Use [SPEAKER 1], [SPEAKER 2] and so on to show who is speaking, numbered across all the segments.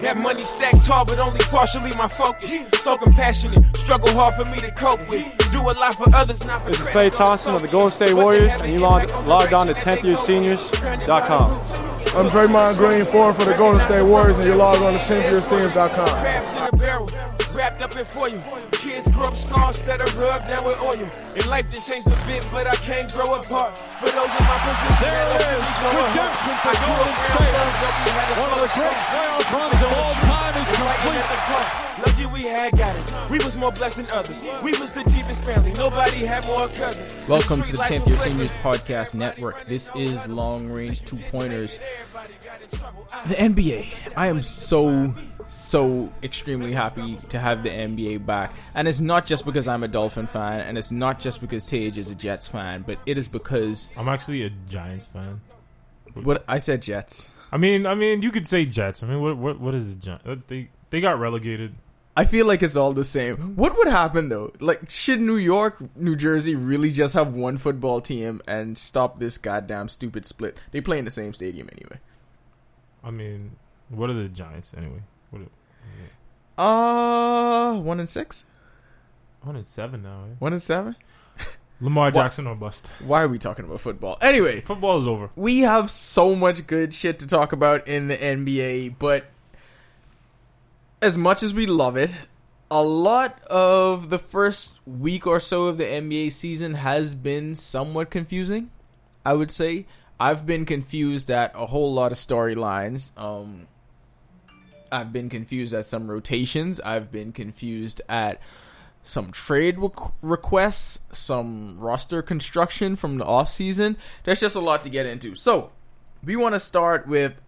[SPEAKER 1] That money stacked tall, but only partially my focus. So compassionate, struggle hard for me to cope with. Do a lot for others, not for
[SPEAKER 2] This is Klay Thompson of the Golden State Warriors, and you logged, logged on to 10thyearseniors.com.
[SPEAKER 3] I'm Draymond Green, forward for the Golden State Warriors, and you log on to 10thyearseniors.com.
[SPEAKER 1] Crabs in a barrel, wrapped up in foil. Kids grew up scarred instead of rubbed down with oil. And life did change a bit, but I can't grow apart. For those in my position,
[SPEAKER 4] There
[SPEAKER 1] that
[SPEAKER 4] it
[SPEAKER 1] don't
[SPEAKER 4] is,
[SPEAKER 1] really grow
[SPEAKER 4] redemption for Golden State.
[SPEAKER 1] around love, but we had a
[SPEAKER 4] One of the great playoff runs of all time is
[SPEAKER 1] It was lighting
[SPEAKER 4] complete.
[SPEAKER 1] at the park. Lucky we had guidance. We was more blessed than others. We was the deepest family. Nobody had more cousins.
[SPEAKER 5] Welcome to the 10th Year Seniors. Podcast Network. This is Long Range Two Pointers. The NBA. I am so, so extremely happy to have the NBA back. And it's not just because I'm a Dolphin fan, and it's not just because Tage is a Jets fan, but it is because
[SPEAKER 6] I'm actually a Giants fan.
[SPEAKER 5] what I said Jets.
[SPEAKER 6] I mean, I mean, you could say Jets. I mean, what what what is the Giants? Uh, they they got relegated.
[SPEAKER 5] I feel like it's all the same. What would happen though? Like, should New York, New Jersey really just have one football team and stop this goddamn stupid split? They play in the same stadium anyway.
[SPEAKER 6] I mean, what are the Giants anyway? What? Are,
[SPEAKER 5] Uh, one and six,
[SPEAKER 6] one and seven now. Eh?
[SPEAKER 5] one and seven.
[SPEAKER 6] Lamar Jackson or bust.
[SPEAKER 5] Why are we talking about football? Anyway,
[SPEAKER 6] Football is over.
[SPEAKER 5] we have so much good shit to talk about in the NBA, but as much as we love it, a lot of the first week or so of the NBA season has been somewhat confusing. I would say I've been confused at a whole lot of storylines. Um, I've been confused at some rotations. I've been confused at some trade requ- requests, some roster construction from the offseason. There's just a lot to get into. So, we want to start with,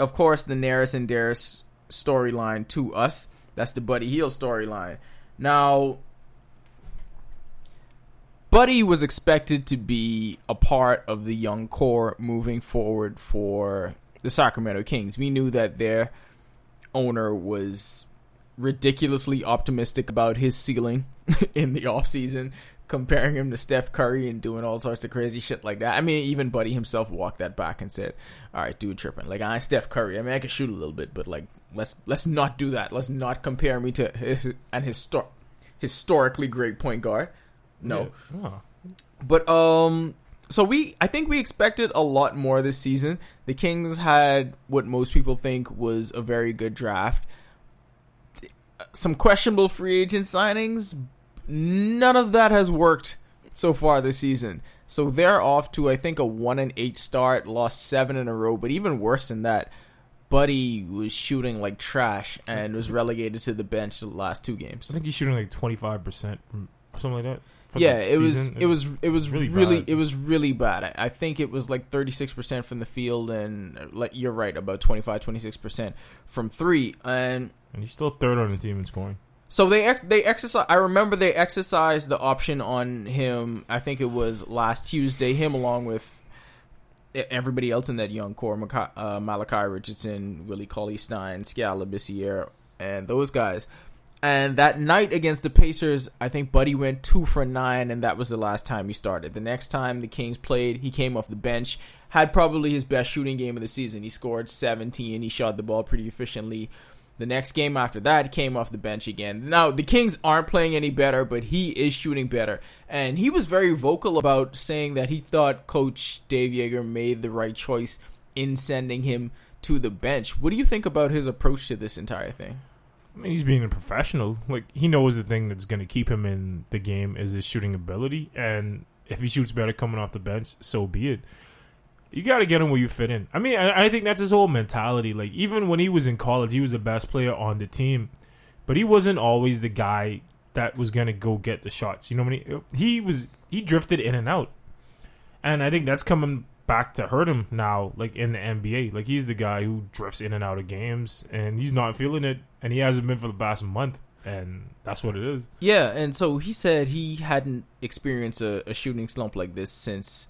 [SPEAKER 5] of course, the Neris and Darius storyline to us. That's the Buddy Hield storyline. Now, Buddy was expected to be a part of the young core moving forward for the Sacramento Kings. We knew that their owner was ridiculously optimistic about his ceiling in the offseason, comparing him to Steph Curry and doing all sorts of crazy shit like that. I mean, even Buddy himself walked that back and said, "All right, dude, tripping. Like I Steph Curry. I mean, I can shoot a little bit, but like let's let's not do that. Let's not compare me to his, an histor- historically great point guard. No."
[SPEAKER 6] Yeah.
[SPEAKER 5] But um so we I think we expected a lot more this season. The Kings had what most people think was a very good draft. Some questionable free agent signings. None of that has worked so far this season. So they're off to I think a 1 and 8 start, lost 7 in a row, but even worse than that, Buddy was shooting like trash and was relegated to the bench the last two games.
[SPEAKER 6] I think he's shooting like twenty five percent from something like that.
[SPEAKER 5] Yeah, it was it was it was
[SPEAKER 6] really
[SPEAKER 5] really,
[SPEAKER 6] bad.
[SPEAKER 5] it was really bad. I, I think it was like 36% from the field and like you're right about 25 26% from 3 and
[SPEAKER 6] and he's still third on the team in scoring.
[SPEAKER 5] so they ex- they exercise I remember they exercised the option on him. I think it was last Tuesday him along with everybody else in that young core uh, Malachi Richardson, Willie Cauley Stein, Skal Labissière and those guys. And that night against the Pacers, I think Buddy went two for nine, and that was the last time he started. The next time the Kings played, he came off the bench, had probably his best shooting game of the season. He scored 17, he shot the ball pretty efficiently. The next game after that, came off the bench again. Now, the Kings aren't playing any better, but he is shooting better. And he was very vocal about saying that he thought Coach Dave Joerger made the right choice in sending him to the bench. What do you think about his approach to this entire thing?
[SPEAKER 6] I mean, he's being a professional. Like he knows the thing that's going to keep him in the game is his shooting ability, and if he shoots better coming off the bench, so be it. You got to get him where you fit in. I mean, I, I think that's his whole mentality. Like even when he was in college, he was the best player on the team, but he wasn't always the guy that was going to go get the shots. You know what I mean? He was he drifted in and out, and I think that's coming back to hurt him now, like in the NBA. Like he's the guy who drifts in and out of games, and he's not feeling it, and he hasn't been for the past month, and that's what it is.
[SPEAKER 5] Yeah, and so he said he hadn't experienced a, a shooting slump like this since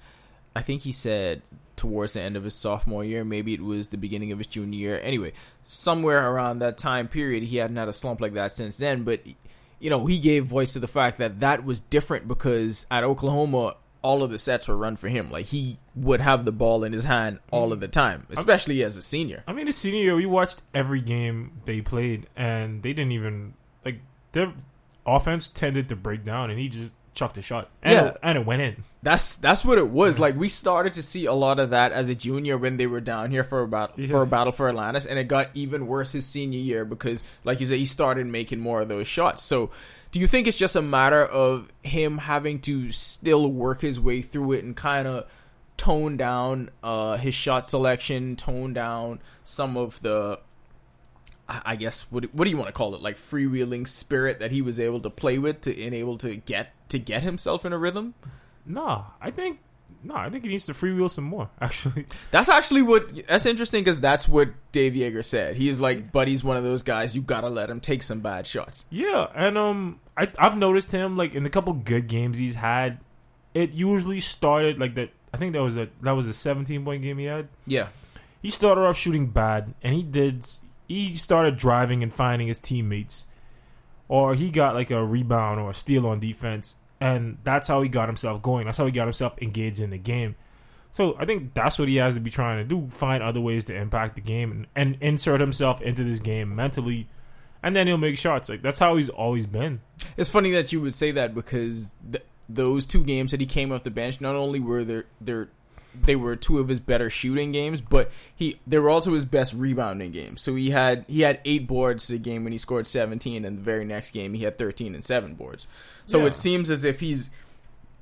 [SPEAKER 5] I think he said towards the end of his sophomore year, maybe it was the beginning of his junior year. Anyway, somewhere around that time period, he hadn't had a slump like that since then. But you know, he gave voice to the fact that that was different because at Oklahoma, all of the sets were run for him. Like he would have the ball in his hand all of the time, especially as a senior.
[SPEAKER 6] I mean, his senior year, we watched every game they played, and they didn't even like their offense tended to break down, and he just chucked a shot, and,
[SPEAKER 5] Yeah.
[SPEAKER 6] it, and it went in.
[SPEAKER 5] That's that's what it was. Like we started to see a lot of that as a junior when they were down here for about
[SPEAKER 6] Yeah.
[SPEAKER 5] for a battle for Atlantis, and it got even worse his senior year because, like you said, he started making more of those shots. So, do you think it's just a matter of him having to still work his way through it and kind of tone down uh, his shot selection, tone down some of the I I guess what what do you want to call it? Like freewheeling spirit that he was able to play with to enable to get to get himself in a rhythm.
[SPEAKER 6] Nah, I think no, I think he needs to freewheel some more. Actually,
[SPEAKER 5] That's actually what that's interesting because that's what Dave Joerger said. He's like, Buddy's one of those guys you gotta let him take some bad shots.
[SPEAKER 6] yeah, and um, I I've noticed him like in the couple good games he's had, it usually started like that. I think that was a that was a 17 point game he had.
[SPEAKER 5] Yeah,
[SPEAKER 6] he started off shooting bad and he did he started driving and finding his teammates or he got like a rebound or a steal on defense and that's how he got himself going. That's how he got himself engaged in the game. So i think that's what he has to be trying to do. Find other ways to impact the game and, and insert himself into this game mentally. And then he'll make shots. Like that's how he's always been.
[SPEAKER 5] It's funny that you would say that because th- those two games that he came off the bench, not only were there there they were two of his better shooting games, but he they were also his best rebounding games. So he had he had eight boards a game when he scored seventeen, and the very next game he had thirteen and seven boards. So
[SPEAKER 6] Yeah.
[SPEAKER 5] it seems as if he's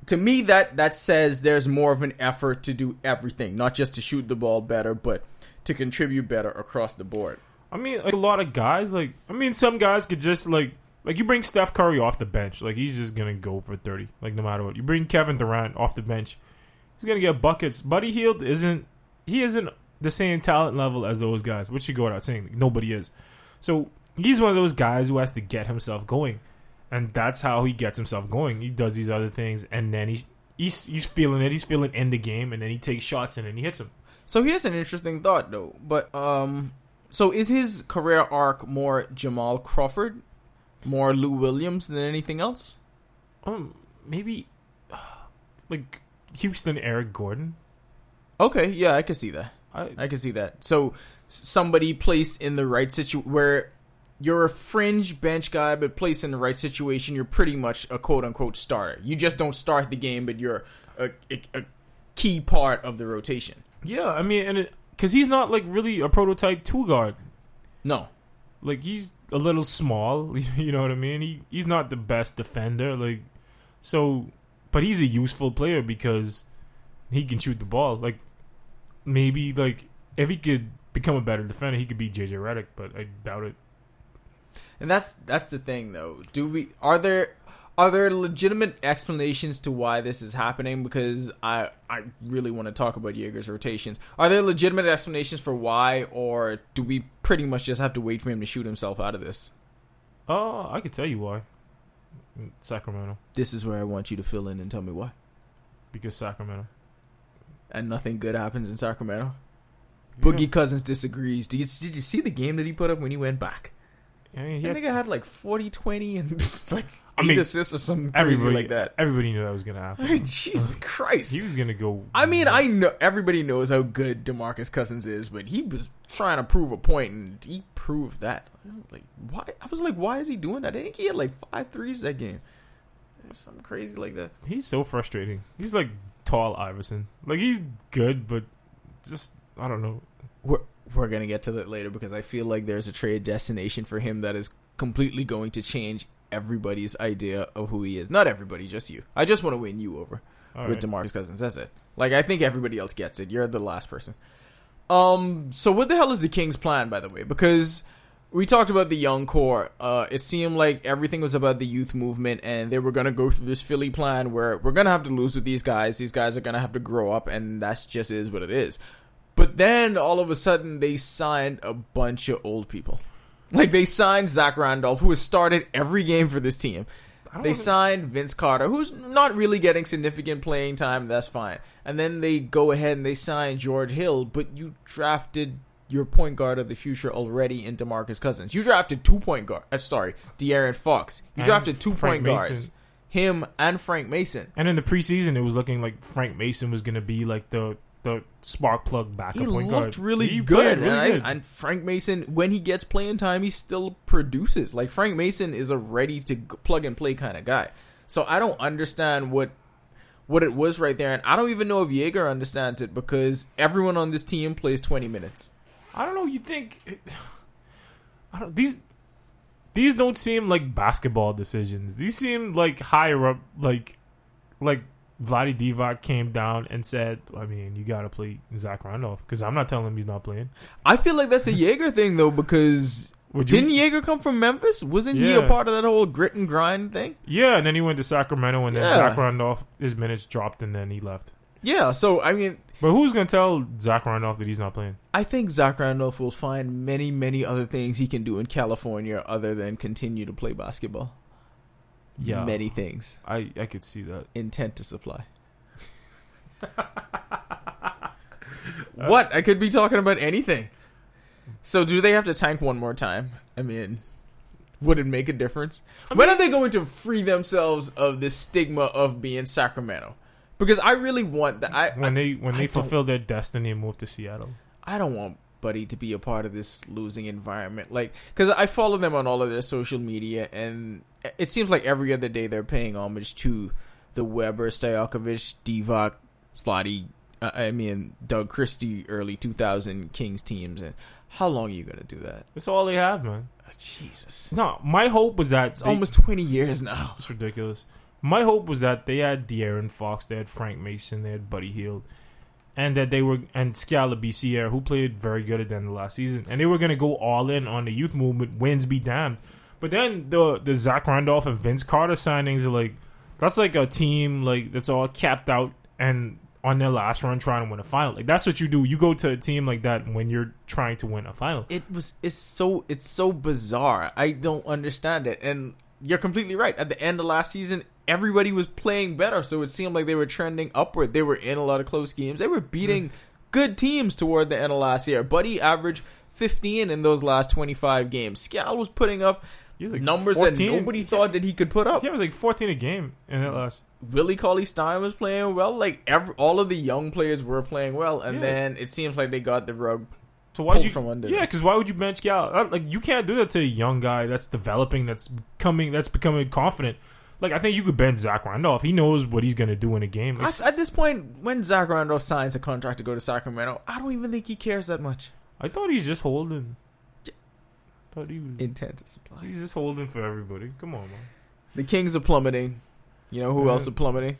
[SPEAKER 5] to me that that says there's more of an effort to do everything, not just to shoot the ball better, but to contribute better across the board.
[SPEAKER 6] I mean, like a lot of guys, like I mean, some guys could just like like you bring Steph Curry off the bench, like he's just gonna go for thirty, like no matter what. You bring Kevin Durant off the bench, he's gonna get buckets. Buddy Hield isn't he isn't the same talent level as those guys, which should go without saying. Like, nobody is. So he's one of those guys who has to get himself going, and that's how he gets himself going. He does these other things, and then he he's he's feeling it. He's feeling in the game, and then he takes shots and then he hits them.
[SPEAKER 5] So here's an interesting thought though. But um so is his career arc more Jamal Crawford, more Lou Williams than anything else?
[SPEAKER 6] Um, maybe like Houston Eric Gordon.
[SPEAKER 5] Okay, yeah, I can see that.
[SPEAKER 6] I,
[SPEAKER 5] I can see that. So somebody placed in the right situ where you're a fringe bench guy, but placed in the right situation, you're pretty much a quote unquote starter. You just don't start the game, but you're a, a, a key part of the rotation.
[SPEAKER 6] yeah, I mean, and because he's not like really a prototype two guard.
[SPEAKER 5] No,
[SPEAKER 6] Like he's a little small. You know what I mean? He he's not the best defender. Like so, but he's a useful player because he can shoot the ball. Like maybe like if he could become a better defender, he could be JJ Redick, but I doubt it.
[SPEAKER 5] And that's that's the thing though. Do we are there are there legitimate explanations to why this is happening? Because I I really want to talk about Joerger's rotations. Are there legitimate explanations for why, or do we pretty much just have to wait for him to shoot himself out of this?
[SPEAKER 6] Oh, I could tell you why. Sacramento,
[SPEAKER 5] This is where I want you to fill in and tell me why.
[SPEAKER 6] because Sacramento.
[SPEAKER 5] And nothing good happens in Sacramento. Boogie Cousins disagrees. Did you, did you see the game that he put up when he went back?
[SPEAKER 6] I mean, he
[SPEAKER 5] That
[SPEAKER 6] had-
[SPEAKER 5] nigga had like 40, 20, and like
[SPEAKER 6] I
[SPEAKER 5] eight
[SPEAKER 6] mean,
[SPEAKER 5] assists or something crazy
[SPEAKER 6] everybody
[SPEAKER 5] like that.
[SPEAKER 6] Everybody knew that was gonna happen.
[SPEAKER 5] Jesus uh-huh. Christ.
[SPEAKER 6] he was gonna go.
[SPEAKER 5] I mean, I know everybody knows how good Demarcus Cousins is, but he was trying to prove a point, and he proved that. Like, why? I was like, why is he doing that? I think he had like five threes that game. Something crazy like that.
[SPEAKER 6] He's so frustrating. He's like tall Iverson. Like he's good, but just I don't know.
[SPEAKER 5] We're we're gonna get to that later because I feel like there's a trade destination for him that is completely going to change everybody's idea of who he is. Not everybody, just you. I just want to win you over.
[SPEAKER 6] All
[SPEAKER 5] with
[SPEAKER 6] right.
[SPEAKER 5] Demarcus Cousins. That's it. Like I think everybody else gets it. You're the last person. Um. So what the hell is the Kings' plan, by the way? Because we talked about the young core. Uh, it seemed like everything was about the youth movement, and they were gonna go through this Philly plan where we're gonna have to lose with these guys. These guys are gonna have to grow up, and that's just is what it is. But then all of a sudden they signed a bunch of old people. Like they signed Zach Randolph, who has started every game for this team. They signed Vince Carter, who's not really getting significant playing time. That's fine. And then they go ahead and they sign George Hill, but you drafted your point guard of the future already into Marcus Cousins. You drafted two point guard. Uh, sorry, De'Aaron Fox. You
[SPEAKER 6] And
[SPEAKER 5] drafted two
[SPEAKER 6] Frank
[SPEAKER 5] point guards. Him and Frank Mason.
[SPEAKER 6] And in the preseason, it was looking like Frank Mason was going to be like the the spark plug backup
[SPEAKER 5] He
[SPEAKER 6] point
[SPEAKER 5] looked
[SPEAKER 6] guard.
[SPEAKER 5] really
[SPEAKER 6] He
[SPEAKER 5] good,
[SPEAKER 6] really
[SPEAKER 5] and, I-
[SPEAKER 6] good.
[SPEAKER 5] and Frank Mason, when he gets playing time, he still produces. Like Frank Mason is a ready to plug and play kind of guy. So I don't understand what what it was right there, and I don't even know if Joerger understands it because everyone on this team plays twenty minutes.
[SPEAKER 6] I don't know. You think I don't these these don't seem like basketball decisions. These seem like higher up, like like Vlade Divac came down and said, "I mean, you got to play Zach Randolph because I'm not telling him he's not playing."
[SPEAKER 5] I feel like that's a Joerger thing though because
[SPEAKER 6] you-
[SPEAKER 5] didn't Joerger come from Memphis? Wasn't he a part of that whole grit and grind thing?
[SPEAKER 6] Yeah, and then he went to Sacramento, and then
[SPEAKER 5] Yeah.
[SPEAKER 6] Zach Randolph his minutes dropped, and then he left.
[SPEAKER 5] Yeah. So I mean,
[SPEAKER 6] But who's gonna tell Zach Randolph that he's not playing?
[SPEAKER 5] I think Zach Randolph will find many, many other things he can do in California other than continue to play basketball.
[SPEAKER 6] Yeah.
[SPEAKER 5] Many things.
[SPEAKER 6] I I could see that.
[SPEAKER 5] Intent to supply. what? I could be talking about anything. So, do they have to tank one more time? I mean, would it make a difference? when are they going to free themselves of this stigma of being Sacramento? Because I really want that. I,
[SPEAKER 6] When
[SPEAKER 5] I,
[SPEAKER 6] they when
[SPEAKER 5] I
[SPEAKER 6] they fulfill their destiny and move to Seattle.
[SPEAKER 5] I don't want Buddy to be a part of this losing environment. Like, because I follow them on all of their social media, and it seems like every other day they're paying homage to the Webber, Stojakovic, Divac, Slotty, uh, I mean, Doug Christie, early 2000 Kings teams. And how long are you going to do that?
[SPEAKER 6] That's all they have, man.
[SPEAKER 5] Oh, Jesus.
[SPEAKER 6] No, my hope was that
[SPEAKER 5] It's
[SPEAKER 6] they-
[SPEAKER 5] almost 20 years now.
[SPEAKER 6] It's ridiculous. My hope was that they had De'Aaron Fox, they had Frank Mason, they had Buddy Hield, and that they were and Skal Labissière, who played very good at the end of last season, and they were going to go all in on the youth movement. Wins be damned. But then the the Zach Randolph and Vince Carter signings are like that's like a team like that's all capped out and on their last run trying to win a final. Like that's what you do. You go to a team like that when you're trying to win a final.
[SPEAKER 5] it was it's so it's so bizarre. I don't understand it. And you're completely right. At the end of last season, everybody was playing better, so it seemed like they were trending upward. They were in a lot of close games. They were beating good teams toward the end of last year. Buddy averaged 15 in those last 25 games. Skal was putting up
[SPEAKER 6] was like
[SPEAKER 5] numbers that
[SPEAKER 6] 14.
[SPEAKER 5] nobody thought that he could put up.
[SPEAKER 6] Yeah, it was like 14 a game in that last.
[SPEAKER 5] Willie Cauley Stein was playing well. Like every, all of the young players were playing well, and
[SPEAKER 6] Yeah.
[SPEAKER 5] then it seems like they got the rug
[SPEAKER 6] So why
[SPEAKER 5] pulled
[SPEAKER 6] you
[SPEAKER 5] from under
[SPEAKER 6] Yeah, because why would you bench Gal? Uh, Like you can't do that to a young guy that's developing, that's coming, that's becoming confident. Like I think you could bench Zach Randolph. He knows what he's gonna do in a game.
[SPEAKER 5] At, this point, when Zach Randolph signs a contract to go to Sacramento, I don't even think he cares that much.
[SPEAKER 6] I thought he's just holding. Thought he was.
[SPEAKER 5] Intent to supply.
[SPEAKER 6] He's just holding for everybody. Come on, man.
[SPEAKER 5] The Kings are plummeting. You know who
[SPEAKER 6] Yeah.
[SPEAKER 5] else are plummeting?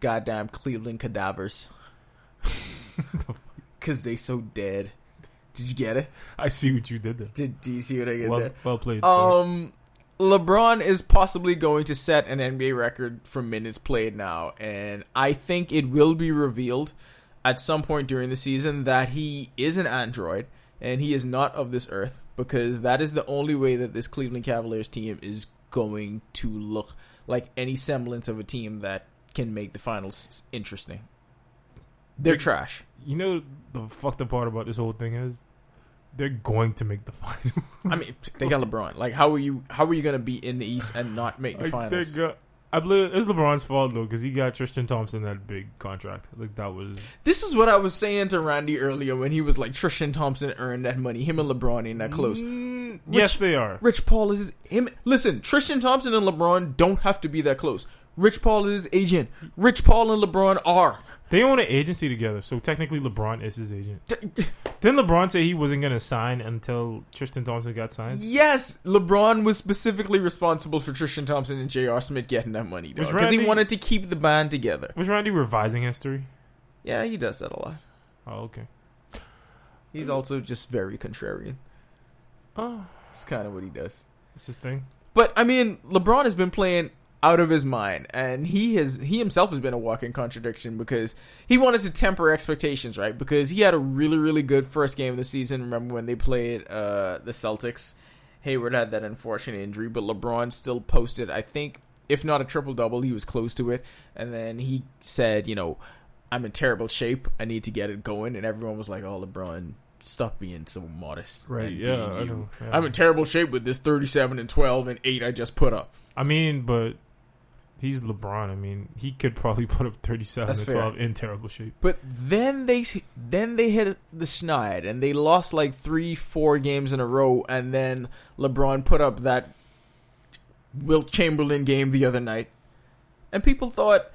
[SPEAKER 5] Goddamn Cleveland cadavers. Cause they so dead. Did you get it?
[SPEAKER 6] I see what you did there.
[SPEAKER 5] Did do you see what I get
[SPEAKER 6] Well,
[SPEAKER 5] there?
[SPEAKER 6] well played. sir.
[SPEAKER 5] Um, LeBron is possibly going to set an NBA record for minutes played now, and I think it will be revealed at some point during the season that he is an android and he is not of this earth because that is the only way that this Cleveland Cavaliers team is going to look like any semblance of a team that can make the finals interesting. They're trash.
[SPEAKER 6] you know the fucked up part about this whole thing is they're going to make the final.
[SPEAKER 5] I mean, they got LeBron. Like, how are you? How are you going to be in the East and not make the
[SPEAKER 6] Like,
[SPEAKER 5] finals?
[SPEAKER 6] got- I believe it's LeBron's fault though because he got Tristan Thompson that big contract. Like that was
[SPEAKER 5] This is what I was saying to Randy earlier when he was like Tristan Thompson earned that money. Him and LeBron ain't that close.
[SPEAKER 6] Mm, yes, they are.
[SPEAKER 5] Rich Paul is him. Listen, Tristan Thompson and LeBron don't have to be that close. Rich Paul is his agent. Rich Paul and LeBron are.
[SPEAKER 6] They own an agency together, so technically LeBron is his agent. Didn't LeBron say he wasn't going to sign until Tristan Thompson got signed?
[SPEAKER 5] Yes, LeBron was specifically responsible for Tristan Thompson and J.R. Smith getting that money
[SPEAKER 6] Was
[SPEAKER 5] because he
[SPEAKER 6] Randy-
[SPEAKER 5] wanted to keep the band together.
[SPEAKER 6] Was Randy revising history?
[SPEAKER 5] Yeah, he does that a lot.
[SPEAKER 6] Oh, okay.
[SPEAKER 5] He's also just very contrarian.
[SPEAKER 6] Oh,
[SPEAKER 5] It's kind of what he does.
[SPEAKER 6] that's his thing.
[SPEAKER 5] But I mean, LeBron has been playing out of his mind, and he has he himself has been a walking contradiction because he wanted to temper expectations, right? Because he had a really really good first game of the season. Remember when they played uh, the Celtics? Hayward had that unfortunate injury, but LeBron still posted, I think, if not a triple double, he was close to it. And then he said, you know, I'm in terrible shape. I need to get it going. And everyone was like, oh, LeBron, stop being so modest.
[SPEAKER 6] Right, yeah, I know, yeah.
[SPEAKER 5] I'm in terrible shape with this 37 and 12 and 8 I just put up.
[SPEAKER 6] I mean, but he's LeBron. I mean, he could probably put up 37
[SPEAKER 5] That's
[SPEAKER 6] to
[SPEAKER 5] fair.
[SPEAKER 6] 12 in terrible shape.
[SPEAKER 5] But then they then they hit the schneid and they lost like three, four games in a row, and then LeBron put up that Wilt Chamberlain game the other night, and people thought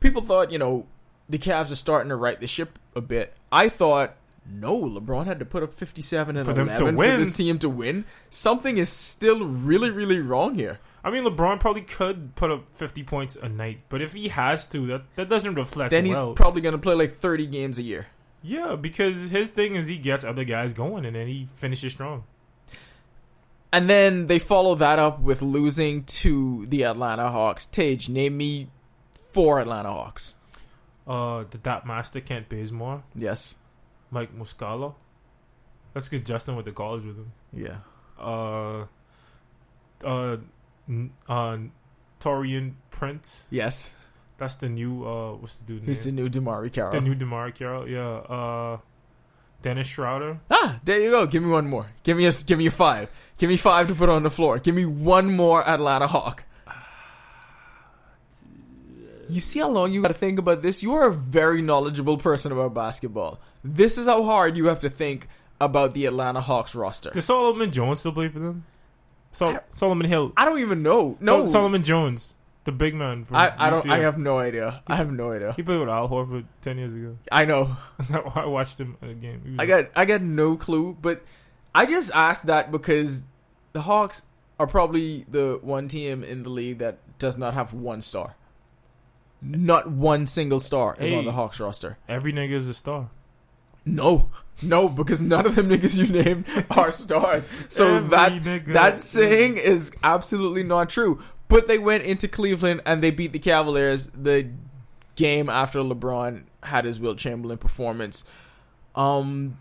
[SPEAKER 5] people thought you know the Cavs are starting to right the ship a bit. I thought. No, LeBron had to put up 57 and
[SPEAKER 6] For them to
[SPEAKER 5] 11 for this team to win. Something is still really, really wrong here.
[SPEAKER 6] I mean, LeBron probably could put up 50 points a night, but if he has to, that that doesn't reflect
[SPEAKER 5] Then he's
[SPEAKER 6] well.
[SPEAKER 5] probably going to play like 30 games a year.
[SPEAKER 6] yeah, because his thing is he gets other guys going and then he finishes strong.
[SPEAKER 5] And then they follow that up with losing to the Atlanta Hawks. Tage, name me four Atlanta Hawks.
[SPEAKER 6] Uh, the Dot Master Kent Bazemore,
[SPEAKER 5] Yes.
[SPEAKER 6] Mike Muscala. That's because Justin went to college with him.
[SPEAKER 5] Yeah.
[SPEAKER 6] Uh, uh, uh, Taurean Prince.
[SPEAKER 5] Yes.
[SPEAKER 6] That's the new uh, what's the dude name?
[SPEAKER 5] He's the new DeMarre Carroll.
[SPEAKER 6] The new DeMarre Carroll. Yeah. Uh, Dennis Schroeder.
[SPEAKER 5] ah, there you go. Give me one more. Give me a give me a five. Give me five to put on the floor. Give me one more Atlanta Hawk. You see how long you got to think about this? You are a very knowledgeable person about basketball. This is how hard you have to think about the Atlanta Hawks roster.
[SPEAKER 6] Does Solomon Jones still play for them? Sol- Solomon Hill.
[SPEAKER 5] I don't even know. No,
[SPEAKER 6] Sol- Solomon Jones, the big man. From
[SPEAKER 5] I, I don't. I have no idea. I have no idea.
[SPEAKER 6] He played with Al Horford ten years ago.
[SPEAKER 5] I know.
[SPEAKER 6] I watched him at a game. He was-
[SPEAKER 5] I got. I got no clue. But I just asked that because the Hawks are probably the one team in the league that does not have one star. Not one single star is on the Hawks roster.
[SPEAKER 6] every nigga is a star.
[SPEAKER 5] No, no, because none of them niggas you named are stars. So
[SPEAKER 6] Every
[SPEAKER 5] that
[SPEAKER 6] nigga
[SPEAKER 5] that saying is absolutely not true. But they went into Cleveland and they beat the Cavaliers the game after LeBron had his Wilt Chamberlain performance. Um,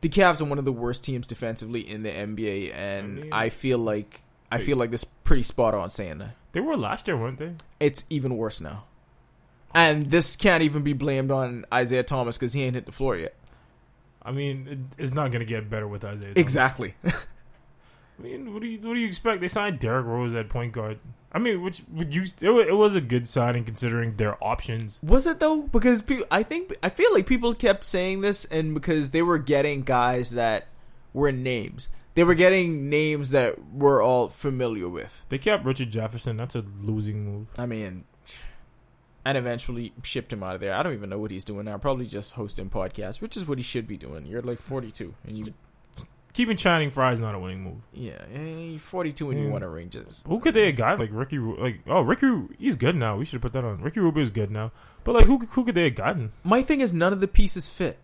[SPEAKER 5] the Cavs are one of the worst teams defensively in the NBA, and I,
[SPEAKER 6] I
[SPEAKER 5] feel like I feel like this pretty spot on saying that.
[SPEAKER 6] They were last year, weren't they?
[SPEAKER 5] It's even worse now, and this can't even be blamed on Isaiah Thomas because he ain't hit the floor yet.
[SPEAKER 6] I mean, it, it's not gonna get better with Isaiah. Thomas.
[SPEAKER 5] Exactly.
[SPEAKER 6] I mean, what do you what do you expect? They signed Derrick Rose at point guard. I mean, which would you? It, it was a good signing considering their options.
[SPEAKER 5] Was it though? Because people, I think I feel like people kept saying this, and because they were getting guys that were names, they were getting names that we're all familiar with.
[SPEAKER 6] They kept Richard Jefferson. That's a losing move.
[SPEAKER 5] I mean, and eventually shipped him out of there. I don't even know what he's doing now. Probably just hosting podcasts, which is what he should be doing. You're like 42, and you,
[SPEAKER 6] Keeping Channing Frye is not a winning move.
[SPEAKER 5] yeah, eh, you're 42 and you want to ring just.
[SPEAKER 6] Who could they have got? Like Ricky, Ru- like oh Ricky, Ru- he's good now. We should have put that on. Ricky Rubio is good now. But like who who could they have gotten?
[SPEAKER 5] My thing is none of the pieces fit.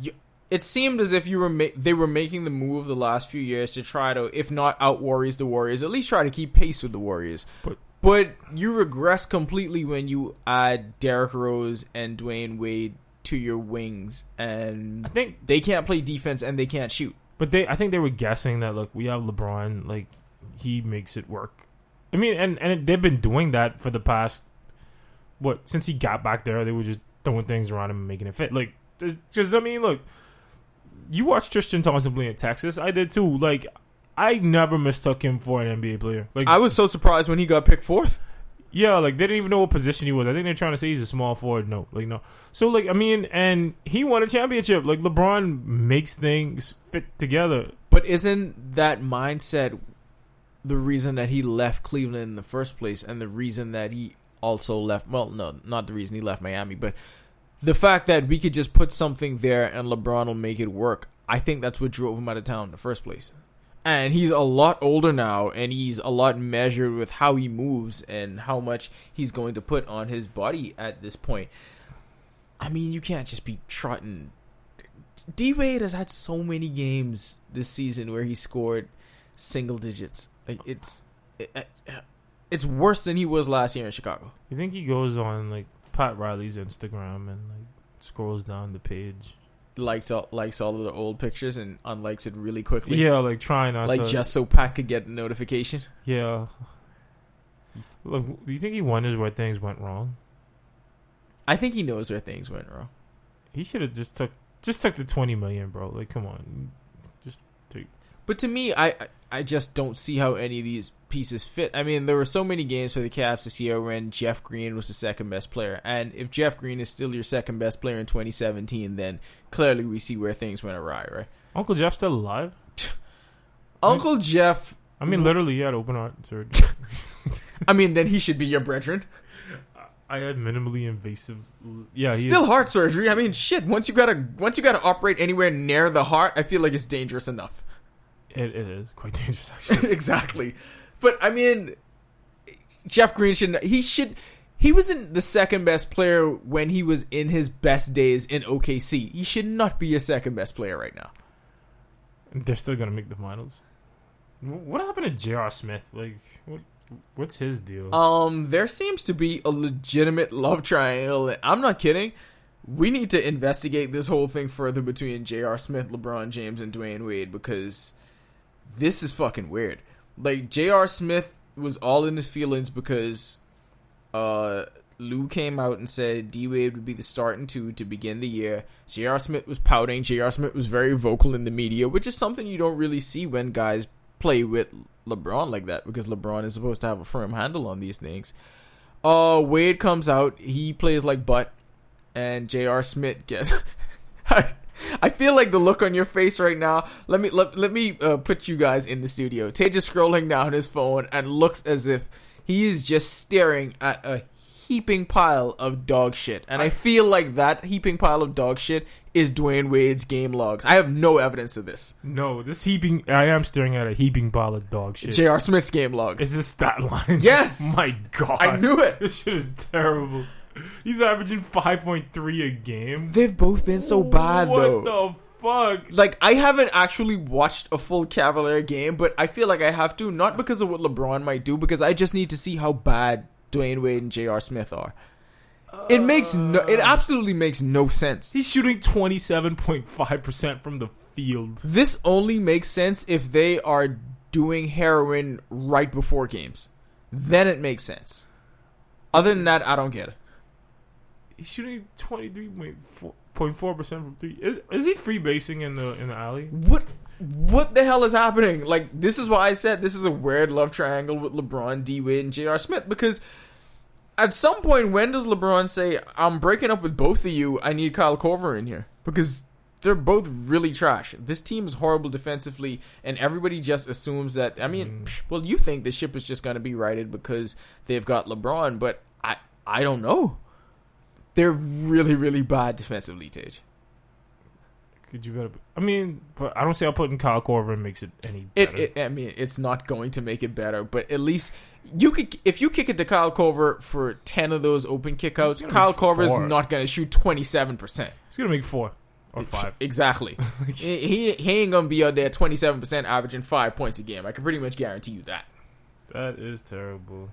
[SPEAKER 5] You, it seemed as if you were ma- they were making the move the last few years to try to, if not out Warriors the Warriors, at least try to keep pace with the Warriors.
[SPEAKER 6] But-
[SPEAKER 5] but you regress completely when you add Derrick Rose and Dwyane Wade to your wings, and
[SPEAKER 6] I think,
[SPEAKER 5] they can't play defense and they can't shoot.
[SPEAKER 6] but they I think they were guessing that look we have LeBron like he makes it work. I mean, and and they've been doing that for the past what since he got back there. They were just throwing things around him and making it fit. Like because I mean, look, you watched Tristan Thompson play in Texas. I did too. Like I never mistook him for an NBA player. Like
[SPEAKER 5] I was so surprised when he got picked fourth.
[SPEAKER 6] Yeah, like they didn't even know what position he was. I think they're trying to say he's a small forward. No, like no. So like I mean, and he won a championship. Like LeBron makes things fit together.
[SPEAKER 5] But isn't that mindset the reason that he left Cleveland in the first place and the reason that he also left well no, not the reason he left Miami, but the fact that we could just put something there and LeBron will make it work. I think that's what drove him out of town in the first place. And he's a lot older now and he's a lot measured with how he moves and how much he's going to put on his body at this point. I mean, you can't just be trotting D Wade has had so many games this season where he scored single digits. Like it's it, it's worse than he was last year in Chicago.
[SPEAKER 6] You think he goes on like Pat Riley's Instagram and like scrolls down the page?
[SPEAKER 5] Likes all likes all of the old pictures and unlikes it really quickly.
[SPEAKER 6] Yeah, like trying not
[SPEAKER 5] like
[SPEAKER 6] to.
[SPEAKER 5] just so Pat could get a notification.
[SPEAKER 6] yeah. Look, do you think he wonders where things went wrong?
[SPEAKER 5] I think he knows where things went wrong.
[SPEAKER 6] He should have just took just took the twenty million, bro. Like, come on.
[SPEAKER 5] But to me, I I- I just don't see how any of these pieces fit. I mean, there were so many games for the Cavs this year when Jeff Green was the second best player, and if Jeff Green is still your second best player in 2017, then clearly we see where things went awry, right?
[SPEAKER 6] Uncle Jeff still alive?
[SPEAKER 5] Uncle Jeff.
[SPEAKER 6] I mean, literally, he had open heart surgery.
[SPEAKER 5] I mean, then he should be your brethren.
[SPEAKER 6] I had minimally invasive. Yeah, he
[SPEAKER 5] Still heart surgery. I mean, shit. Once you gotta once you gotta operate anywhere near the heart, I feel like it's dangerous enough.
[SPEAKER 6] It, it is quite dangerous, actually.
[SPEAKER 5] exactly. But I mean, Jeff Green should he should he wasn't the second best player when he was in his best days in OKC. He should not be a second best player right now.
[SPEAKER 6] They're still gonna make the finals. What happened to J.R. Smith? Like, what, what's his deal?
[SPEAKER 5] Um, there seems to be a legitimate love triangle. I'm not kidding. We need to investigate this whole thing further between J.R. Smith, LeBron James, and Dwyane Wade because this is fucking weird. Like J.R. Smith was all in his feelings because uh Lou came out and said D Wade would be the starting two to begin the year. J.R. Smith was pouting. J.R. Smith was very vocal in the media, which is something you don't really see when guys play with LeBron like that because LeBron is supposed to have a firm handle on these things. Uh, Wade comes out. He plays like butt, and J.R. Smith gets. I, feel like the look on your face right now. Let me let, let me uh, put you guys in the studio. Tej is scrolling down his phone and looks as if he is just staring at a heaping pile of dog shit. And I feel like that heaping pile of dog shit is Dwyane Wade's game logs. I have no evidence of this.
[SPEAKER 6] no, this heaping. I am staring at a heaping pile of dog shit.
[SPEAKER 5] J.R. Smith's game logs.
[SPEAKER 6] Is this stat line?
[SPEAKER 5] Yes!
[SPEAKER 6] My God.
[SPEAKER 5] I knew it.
[SPEAKER 6] This shit is terrible. He's averaging 5.3 a game.
[SPEAKER 5] They've both been so bad
[SPEAKER 6] what
[SPEAKER 5] though.
[SPEAKER 6] What the fuck?
[SPEAKER 5] like I haven't actually watched a full Cavalier game, but I feel like I have to, not because of what LeBron might do, because I just need to see how bad Dwyane Wade and J.R. Smith are. It makes no it uh. absolutely makes no sense.
[SPEAKER 6] He's shooting 27.5% from the field.
[SPEAKER 5] This only makes sense if they are doing heroin right before games. Then it makes sense. Other than that, I don't get it.
[SPEAKER 6] He's shooting 23.4% from three. Is, is he free basing in the in the alley?
[SPEAKER 5] What what the hell is happening? Like this is why I said this is a weird love triangle with LeBron, D Wade, and J.R. Smith because at some point when does LeBron say I'm breaking up with both of you? I need Kyle Korver in here because they're both really trash. This team is horrible defensively, and everybody just assumes that. I mean, mm. psh, well, you think the ship is just going to be righted because they've got LeBron, but I I don't know. They're really really bad defensively, Tage.
[SPEAKER 6] Could you better? I mean, but I don't see how putting Kyle Korver makes it any
[SPEAKER 5] It,
[SPEAKER 6] better.
[SPEAKER 5] it, I mean, it's not going to make it better, but at least you could. If you kick it to Kyle Korver for ten of those open kickouts, Kyle is
[SPEAKER 6] four.
[SPEAKER 5] not going to shoot twenty seven percent.
[SPEAKER 6] He's gonna make four or five.
[SPEAKER 5] Exactly. he, he he ain't gonna be out there twenty seven percent, averaging five points a game. I can pretty much guarantee you that.
[SPEAKER 6] That is terrible.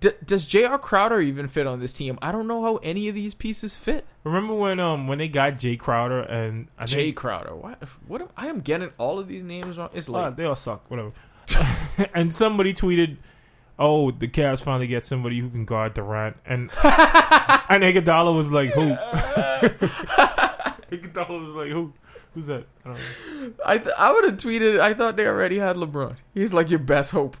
[SPEAKER 5] D- does J.R. Crowder even fit on this team? I don't know how any of these pieces fit.
[SPEAKER 6] Remember when um when they got Jay Crowder and I
[SPEAKER 5] Jay
[SPEAKER 6] think
[SPEAKER 5] Crowder, what? What? Am, I am getting all of these names wrong. It's
[SPEAKER 6] uh,
[SPEAKER 5] like
[SPEAKER 6] they all suck. Whatever. and somebody tweeted, "Oh, the Cavs finally get somebody who can guard Durant," and and Iguodala was like, "Who?" Iguodala was like, "Who? Who's that?" I.
[SPEAKER 5] I th- I would have tweeted. I thought they already had LeBron. He's like your best hope.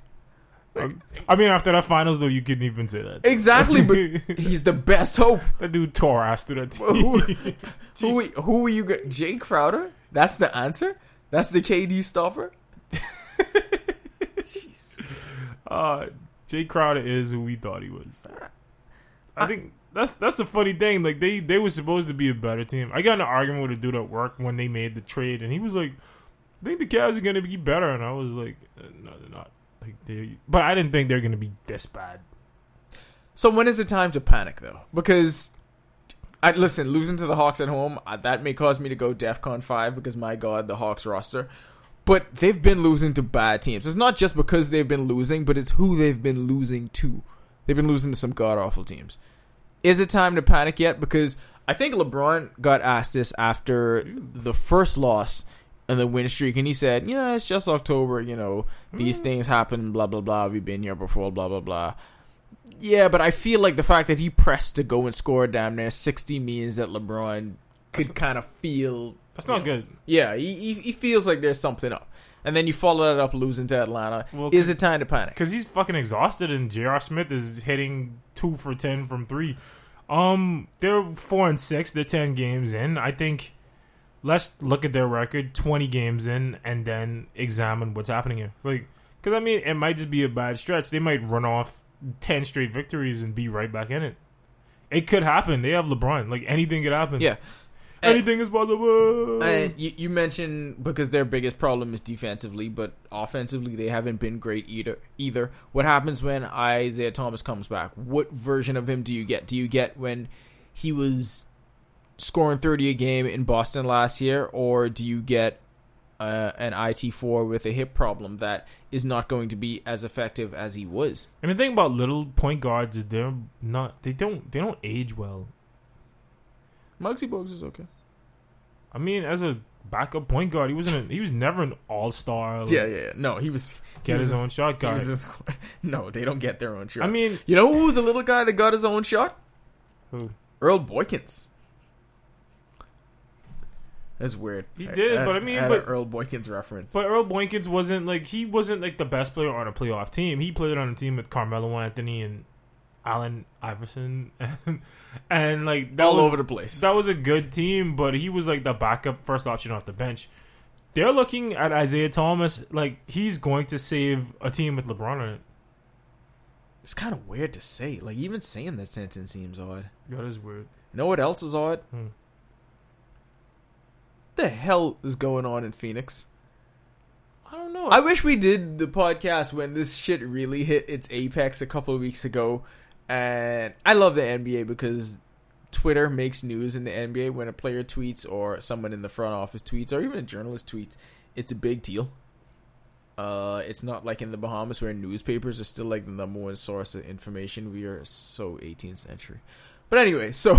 [SPEAKER 6] Um, I mean, after that finals, though, you couldn't even say that.
[SPEAKER 5] Exactly, but he's the best hope.
[SPEAKER 6] that dude tore ass through that
[SPEAKER 5] Who,
[SPEAKER 6] team.
[SPEAKER 5] who, who are you? Go- Jay Crowder? That's the answer. That's the KD stopper.
[SPEAKER 6] uh, Jay Crowder is who we thought he was. I think that's that's the funny thing. Like they they were supposed to be a better team. I got in an argument with a dude at work when they made the trade, and he was like, "I think the Cavs are going to be better," and I was like, uh, "No, they're not." Like they, but I didn't think they're going to be this bad.
[SPEAKER 5] So when is it time to panic though? Because I listen, losing to the Hawks at home uh, that may cause me to go DefCon five because my God, the Hawks roster. But they've been losing to bad teams. It's not just because they've been losing, but it's who they've been losing to. They've been losing to some god awful teams. Is it time to panic yet? Because I think LeBron got asked this after the first loss in the win streak, and he said, "Yeah, it's just October. You know, these things happen. Blah blah blah. We've been here before. Blah blah blah." Yeah, but I feel like the fact that he pressed to go and score damn near sixty means that LeBron could kind of feel
[SPEAKER 6] That's not
[SPEAKER 5] know,
[SPEAKER 6] good.
[SPEAKER 5] Yeah, he, he he feels like there's something up. and then you follow that up losing to Atlanta.
[SPEAKER 6] Well,
[SPEAKER 5] is it time to panic?
[SPEAKER 6] because he's fucking exhausted, and J.R. Smith is hitting two for ten from three. Um, they're four and six. They're ten games in. I think. Let's look at their record, twenty games in, and then examine what's happening here. Like, because I mean, it might just be a bad stretch. They might run off ten straight victories and be right back in it. It could happen. They have LeBron. Like anything could happen.
[SPEAKER 5] Yeah. And-
[SPEAKER 6] anything is possible.
[SPEAKER 5] And you, you mentioned because their biggest problem is defensively, but offensively they haven't been great either. Either. What happens when Isaiah Thomas comes back? What version of him do you get? Do you get when he was scoring thirty a game in Boston last year, or do you get uh, an IT four with a hip problem that is not going to be as effective as he was?
[SPEAKER 6] And the thing about little point guards is they're not. They don't. They don't age well.
[SPEAKER 5] Muggsy Bogues is okay.
[SPEAKER 6] I mean, as a backup point guard, he wasn't. He was never an all star.
[SPEAKER 5] Yeah, yeah, yeah. No, he was.
[SPEAKER 6] get
[SPEAKER 5] he was
[SPEAKER 6] his
[SPEAKER 5] a-
[SPEAKER 6] own shot
[SPEAKER 5] he
[SPEAKER 6] guy.
[SPEAKER 5] was a no, they don't get their own shots.
[SPEAKER 6] I mean,
[SPEAKER 5] you know who was a little guy that got his own shot?
[SPEAKER 6] who?
[SPEAKER 5] Earl Boykins. That's weird.
[SPEAKER 6] He did, but I mean,
[SPEAKER 5] had
[SPEAKER 6] but-
[SPEAKER 5] Earl Boykins reference.
[SPEAKER 6] But Earl Boykins wasn't like he wasn't like the best player on a playoff team. He played on a team with Carmelo Anthony and Allen Iverson, and, and like that
[SPEAKER 5] all
[SPEAKER 6] was,
[SPEAKER 5] over the place.
[SPEAKER 6] That was a good team, but he was like the backup first option off the bench. They're looking at Isaiah Thomas like he's going to save a team with LeBron on it.
[SPEAKER 5] It's kind of weird to say. Like even saying that sentence seems odd.
[SPEAKER 6] That is weird.
[SPEAKER 5] You know what else is odd?
[SPEAKER 6] Hmm.
[SPEAKER 5] The hell is going on in Phoenix?
[SPEAKER 6] I don't know.
[SPEAKER 5] I wish we did the podcast when this shit really hit its apex a couple of weeks ago. And I love the NBA because Twitter makes news in the NBA when a player tweets or someone in the front office tweets or even a journalist tweets. It's a big deal. Uh, it's not like in the Bahamas where newspapers are still like the number one source of information. We are so 18th century. But anyway, so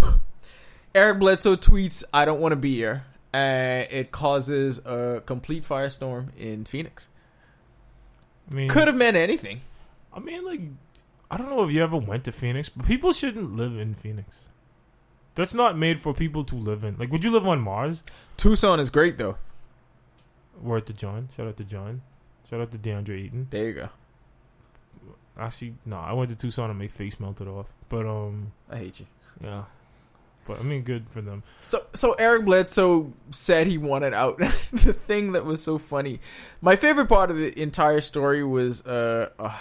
[SPEAKER 5] Eric Bledsoe tweets, "I don't want to be here." And it causes a complete firestorm in Phoenix.
[SPEAKER 6] I mean,
[SPEAKER 5] Could have meant anything.
[SPEAKER 6] I mean, like, I don't know if you ever went to Phoenix, but people shouldn't live in Phoenix. That's not made for people to live in. Like, would you live on Mars?
[SPEAKER 5] Tucson is great though.
[SPEAKER 6] Word to John. Shout out to John. Shout out to DeAndre Eaton.
[SPEAKER 5] There you go.
[SPEAKER 6] Actually, no, I went to Tucson and my face melted off. But um,
[SPEAKER 5] I hate you.
[SPEAKER 6] yeah. But I mean, good for them.
[SPEAKER 5] So so Eric Bledsoe said he wanted out. the thing that was so funny, my favorite part of the entire story was uh, uh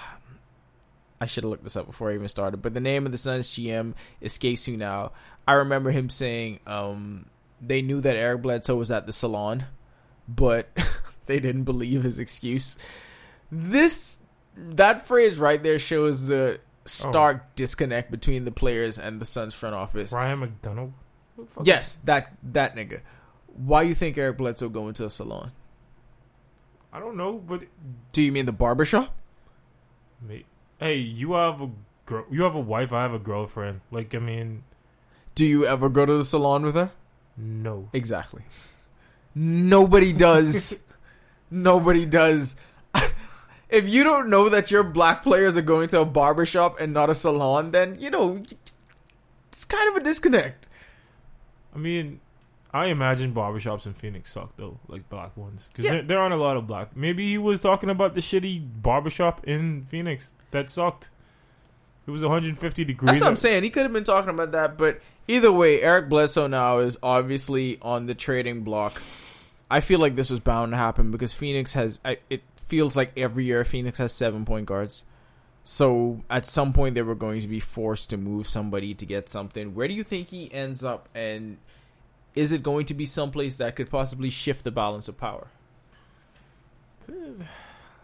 [SPEAKER 5] I should have looked this up before I even started, but the name of the Suns GM escapes me now. I remember him saying um they knew that Eric Bledsoe was at the salon, but they didn't believe his excuse. This that phrase right there shows the Oh. stark disconnect between the players and the Suns front office.
[SPEAKER 6] Ryan McDonough. Who
[SPEAKER 5] Yes, that that nigga. Why you think Eric Bledsoe going to a salon?
[SPEAKER 6] I don't know, but
[SPEAKER 5] Do you mean the barbershop?
[SPEAKER 6] mate, hey, you have a girl. You have a wife. I have a girlfriend. Like, I mean,
[SPEAKER 5] Do you ever go to the salon with her?
[SPEAKER 6] no.
[SPEAKER 5] Exactly. Nobody does. Nobody does. If you don't know that your black players are going to a barbershop and not a salon, then you know it's kind of a disconnect.
[SPEAKER 6] I mean, I imagine barbershops in Phoenix suck though, like black ones, because
[SPEAKER 5] Yeah.
[SPEAKER 6] there, there aren't a lot of black. Maybe he was talking about the shitty barbershop in Phoenix that sucked. It was 150 degrees.
[SPEAKER 5] That's what I'm saying. He could have been talking about that, but either way, Eric Bledsoe now is obviously on the trading block. I feel like this was bound to happen because Phoenix has. I, it feels like every year Phoenix has seven point guards. So at some point they were going to be forced to move somebody to get something. Where do you think he ends up, and is it going to be someplace that could possibly shift the balance of power?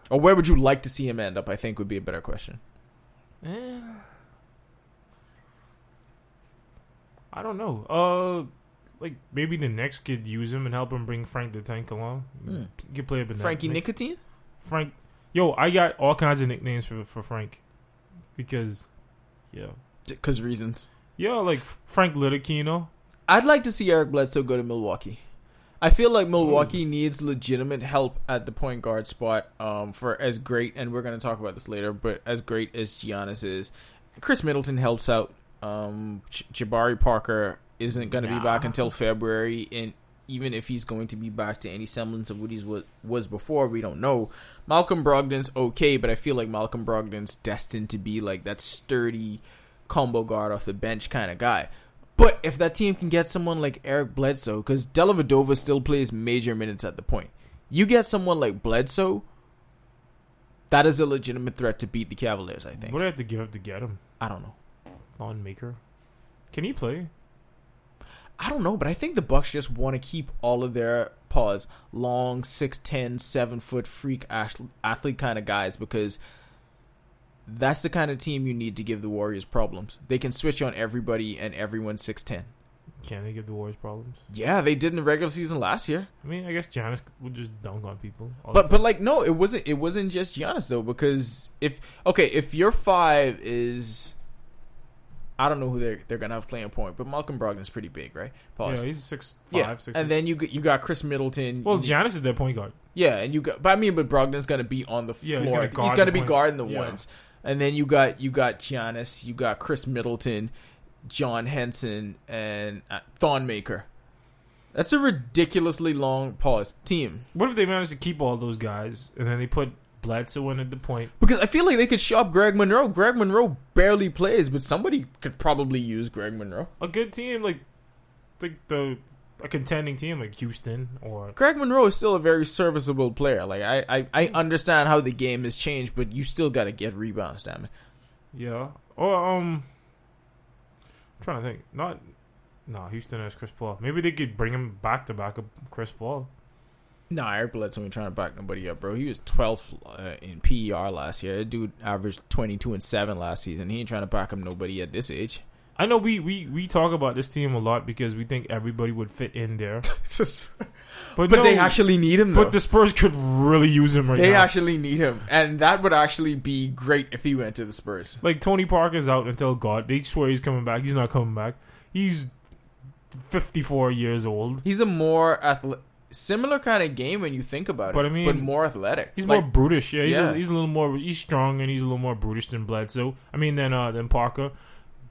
[SPEAKER 5] Or where would you like to see him end up? I think would be a better question.
[SPEAKER 6] Eh. I don't know. Uh, like maybe the next kid use him and help him bring Frank the Tank along.
[SPEAKER 5] Hmm.
[SPEAKER 6] You play up in that
[SPEAKER 5] Frankie. Nicotine.
[SPEAKER 6] Frank. Yo, I got all kinds of nicknames for for Frank because, yeah,
[SPEAKER 5] Because reasons.
[SPEAKER 6] yeah, like Frank Ntilikina.
[SPEAKER 5] I'd like to see Eric Bledsoe go to Milwaukee. I feel like Milwaukee needs legitimate help at the point guard spot. Um, for as great, and we're going to talk about this later, but as great as Giannis is, Khris Middleton helps out. Um, Jabari Parker isn't going to be back until February, and even if he's going to be back to any semblance of what he was, was before, we don't know. Malcolm Brogdon's okay, but I feel like Malcolm Brogdon's destined to be like that sturdy combo guard off the bench kind of guy. But if that team can get someone like Eric Bledsoe, because Dellavedova still plays major minutes at the point, you get someone like Bledsoe, that is a legitimate threat to beat the Cavaliers. I think.
[SPEAKER 6] What do I have to give up to get him?
[SPEAKER 5] I don't know.
[SPEAKER 6] Thon Maker. Can he play?
[SPEAKER 5] I don't know, but I think the Bucks just want to keep all of their pause long, 6'10", 7 foot freak athlete kind of guys because that's the kind of team you need to give the Warriors problems. They can switch on everybody and everyone's 6'10".
[SPEAKER 6] Can they give the Warriors problems?
[SPEAKER 5] Yeah, they did in the regular season last year.
[SPEAKER 6] I mean, I guess Giannis would just dunk on people.
[SPEAKER 5] But but like no, it wasn't it wasn't just Giannis though because if okay if your five is I don't know who they're they're gonna have playing point, but Malcolm Brogdon's pretty big, right? Pause.
[SPEAKER 6] Yeah, he's six five,
[SPEAKER 5] Yeah,
[SPEAKER 6] six.
[SPEAKER 5] and then you got- you got Khris Middleton.
[SPEAKER 6] well, Giannis is their point guard.
[SPEAKER 5] yeah, and you got but I mean, but Brogdon's gonna be on the
[SPEAKER 6] Yeah, he's
[SPEAKER 5] floor.
[SPEAKER 6] gonna
[SPEAKER 5] He's gonna, be
[SPEAKER 6] point.
[SPEAKER 5] guarding the
[SPEAKER 6] Yeah.
[SPEAKER 5] ones, and then you got you got Giannis, you got Khris Middleton, John Henson, and uh, Thon Maker. That's a ridiculously long pause team.
[SPEAKER 6] What if they manage to keep all those guys and then they put Bledsoe wanted the point?
[SPEAKER 5] Because I feel like they could shop Greg Monroe. Greg Monroe barely plays, but somebody could probably use Greg Monroe.
[SPEAKER 6] A good team like like the a contending team like Houston or
[SPEAKER 5] Greg Monroe is still a very serviceable player. Like I, I, I understand how the game has changed, but you still got to get rebounds, damn it.
[SPEAKER 6] yeah or um. I'm trying to think. Not no Houston has Chris Paul. Maybe they could bring him back to back up Chris Paul.
[SPEAKER 5] No, Eric Bledsoe ain't trying to back nobody up, bro. He was 12th uh, in PER last year. That dude averaged 22 and 7 last season. He ain't trying to back up nobody at this age.
[SPEAKER 6] I know we, we, we talk about this team a lot because we think everybody would fit in there. But,
[SPEAKER 5] but
[SPEAKER 6] no,
[SPEAKER 5] they actually need him, though.
[SPEAKER 6] but the Spurs could really use him right
[SPEAKER 5] they
[SPEAKER 6] now.
[SPEAKER 5] They actually need him. And that would actually be great if he went to the Spurs.
[SPEAKER 6] like Tony Parker's out until God. They swear he's coming back. He's not coming back. He's 54 years old.
[SPEAKER 5] He's a more athletic, similar kind of game when you think about
[SPEAKER 6] But
[SPEAKER 5] it,
[SPEAKER 6] I mean,
[SPEAKER 5] but more athletic.
[SPEAKER 6] He's
[SPEAKER 5] Like,
[SPEAKER 6] more brutish. Yeah, he's,
[SPEAKER 5] Yeah.
[SPEAKER 6] A, he's a little more. He's strong and he's a little more brutish than Bledsoe. I mean, than uh, than Parker.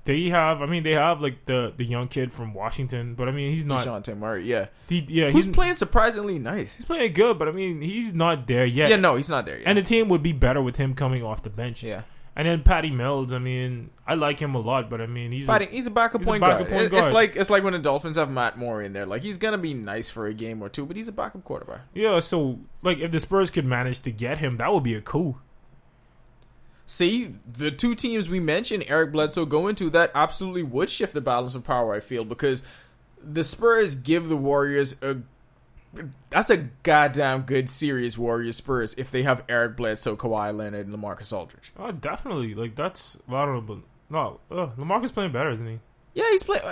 [SPEAKER 6] They have. I mean, they have like the the young kid from Washington. But I mean, he's not.
[SPEAKER 5] Dejounte Murray, yeah.
[SPEAKER 6] He, yeah,
[SPEAKER 5] Who's
[SPEAKER 6] he's
[SPEAKER 5] playing surprisingly nice.
[SPEAKER 6] he's playing good. But I mean, he's not there yet.
[SPEAKER 5] Yeah, no, he's not there yet.
[SPEAKER 6] And the team would be better with him coming off the bench.
[SPEAKER 5] yeah,
[SPEAKER 6] And then Patty Mills. I mean, I like him a lot, but I mean, he's a-
[SPEAKER 5] Fighting, he's a backup
[SPEAKER 6] he's a
[SPEAKER 5] point
[SPEAKER 6] backup
[SPEAKER 5] guard.
[SPEAKER 6] point
[SPEAKER 5] It- It's like it's like when the Dolphins have Matt Moore in there. Like he's gonna be nice for a game or two, but he's a backup quarterback.
[SPEAKER 6] yeah. So like, if the Spurs could manage to get him, that would be a coup.
[SPEAKER 5] See, the two teams we mentioned, Eric Bledsoe going to, that absolutely would shift the balance of power. I feel because the Spurs give the Warriors a. That's a goddamn good series, Warriors Spurs, if they have Eric Bledsoe, Kawhi Leonard, and LaMarcus Aldridge.
[SPEAKER 6] Oh, definitely. Like that's. I don't know, but no. Uh, Lamarcus playing better, isn't he?
[SPEAKER 5] Yeah, he's playing.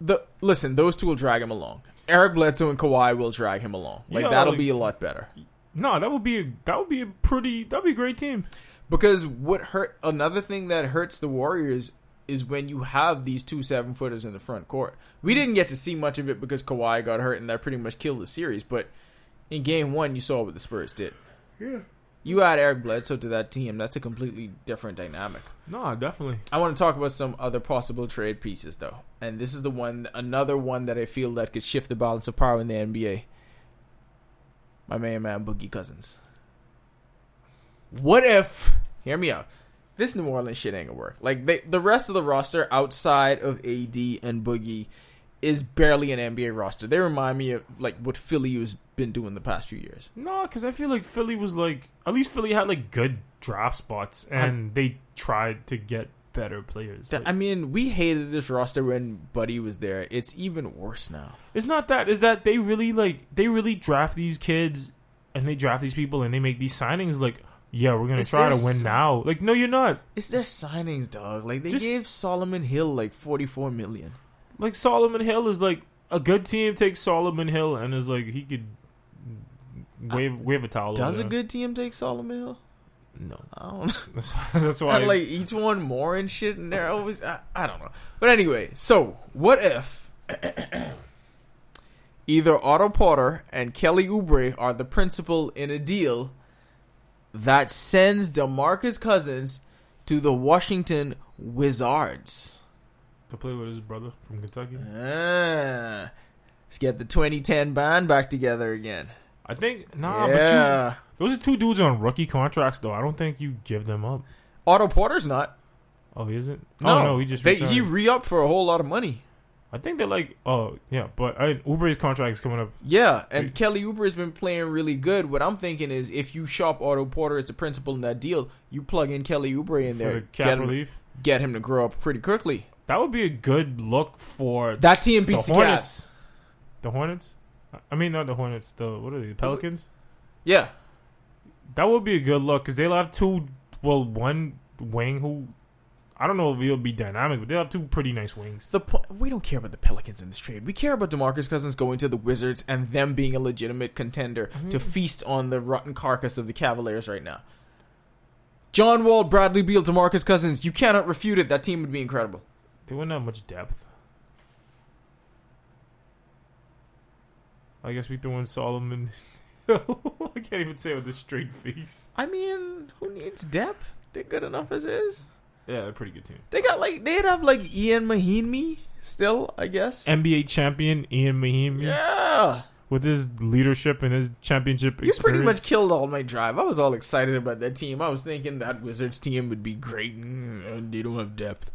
[SPEAKER 5] The listen, those two will drag him along. Eric Bledsoe and Kawhi will drag him along. Like
[SPEAKER 6] Yeah,
[SPEAKER 5] that'll
[SPEAKER 6] like-
[SPEAKER 5] be a lot better.
[SPEAKER 6] No, that would be a, that would be a pretty that'd be a great team.
[SPEAKER 5] Because what hurt another thing that hurts the Warriors is when you have these two seven footers in the front court. We didn't get to see much of it because Kawhi got hurt and that pretty much killed the series. But in game one, you saw what the Spurs did. Yeah. You add Eric Bledsoe to that team, that's a completely different dynamic.
[SPEAKER 6] No, definitely.
[SPEAKER 5] I want to talk about some other possible trade pieces though. And this is the one another one that I feel that could shift the balance of power in the NBA. My main man Boogie Cousins. What if hear me out. This New Orleans shit ain't gonna work. Like they, the rest of the roster outside of AD and Boogie is barely an NBA roster. They remind me of like what Philly has been doing the past few years.
[SPEAKER 6] No, because I feel like Philly was like at least Philly had like good draft spots, and they tried to get better players.
[SPEAKER 5] Th-
[SPEAKER 6] Like,
[SPEAKER 5] I mean, we hated this roster when Buddy was there. It's even worse now.
[SPEAKER 6] it's not that. Is that they really like they really draft these kids and they draft these people and they make these signings like. Yeah, we're gonna
[SPEAKER 5] Is
[SPEAKER 6] try
[SPEAKER 5] there
[SPEAKER 6] to win now. Like, no, you're not.
[SPEAKER 5] It's their signings, dog. Like they
[SPEAKER 6] Just-
[SPEAKER 5] gave Solomon Hill like forty four million.
[SPEAKER 6] Like Solomon Hill is like a good team takes Solomon Hill and is like he could wave wave a towel.
[SPEAKER 5] Does
[SPEAKER 6] over
[SPEAKER 5] a good team take Solomon Hill?
[SPEAKER 6] No,
[SPEAKER 5] I don't know.
[SPEAKER 6] that's why.
[SPEAKER 5] And, like each one more and shit, and they're always I, I don't know. But anyway, so what if either Otto Porter and Kelly Oubre are the principal in a deal that sends DeMarcus Cousins to the Washington Wizards?
[SPEAKER 6] to play with his brother from Kentucky.
[SPEAKER 5] Ah. Let's get the 2010 band back together again.
[SPEAKER 6] I think nah,
[SPEAKER 5] yeah.
[SPEAKER 6] but you, those are two dudes on rookie contracts though. I don't think you give them up.
[SPEAKER 5] Otto Porter's not.
[SPEAKER 6] Oh, he isn't.
[SPEAKER 5] No,
[SPEAKER 6] oh no, he just
[SPEAKER 5] they, he re upped for a whole lot of money.
[SPEAKER 6] I think they're like, oh yeah, but I, Oubre's contract is coming up.
[SPEAKER 5] Yeah, and
[SPEAKER 6] Wait.
[SPEAKER 5] Kelly Oubre has been playing really good. What I'm thinking is, if you shop Otto Porter as the principal in that deal, you plug in Kelly Oubre in
[SPEAKER 6] for
[SPEAKER 5] there,
[SPEAKER 6] the
[SPEAKER 5] get him,
[SPEAKER 6] relief.
[SPEAKER 5] get him to grow up pretty quickly.
[SPEAKER 6] That would be a good look for
[SPEAKER 5] That team
[SPEAKER 6] the
[SPEAKER 5] beats the,
[SPEAKER 6] Hornets.
[SPEAKER 5] Cats.
[SPEAKER 6] The Hornets. I mean, not the Hornets. The what are they? The Pelicans.
[SPEAKER 5] Yeah,
[SPEAKER 6] That would be a good look because they'll have two. Well, one wing who I don't know if he'll be dynamic, but they'll have two pretty nice wings.
[SPEAKER 5] the po- we don't care about the Pelicans in this trade. We care about DeMarcus Cousins going to the Wizards and them being a legitimate contender mm-hmm. to feast on the rotten carcass of the Cavaliers right now. John Wall, Bradley Beal, DeMarcus Cousins. You cannot refute it. That team would be incredible.
[SPEAKER 6] They wouldn't have much depth. I guess we throw in Solomon. I can't even say it with a straight face.
[SPEAKER 5] I mean, who needs depth? They're good enough as is.
[SPEAKER 6] Yeah, a pretty good team.
[SPEAKER 5] They got like they'd have like Ian Mahinmi still, I guess.
[SPEAKER 6] NBA champion Ian Mahinmi.
[SPEAKER 5] yeah,
[SPEAKER 6] with his leadership and his championship
[SPEAKER 5] you pretty much killed all my drive. I was all excited about that team. I was thinking that Wizards team would be great. Mm, They don't have depth.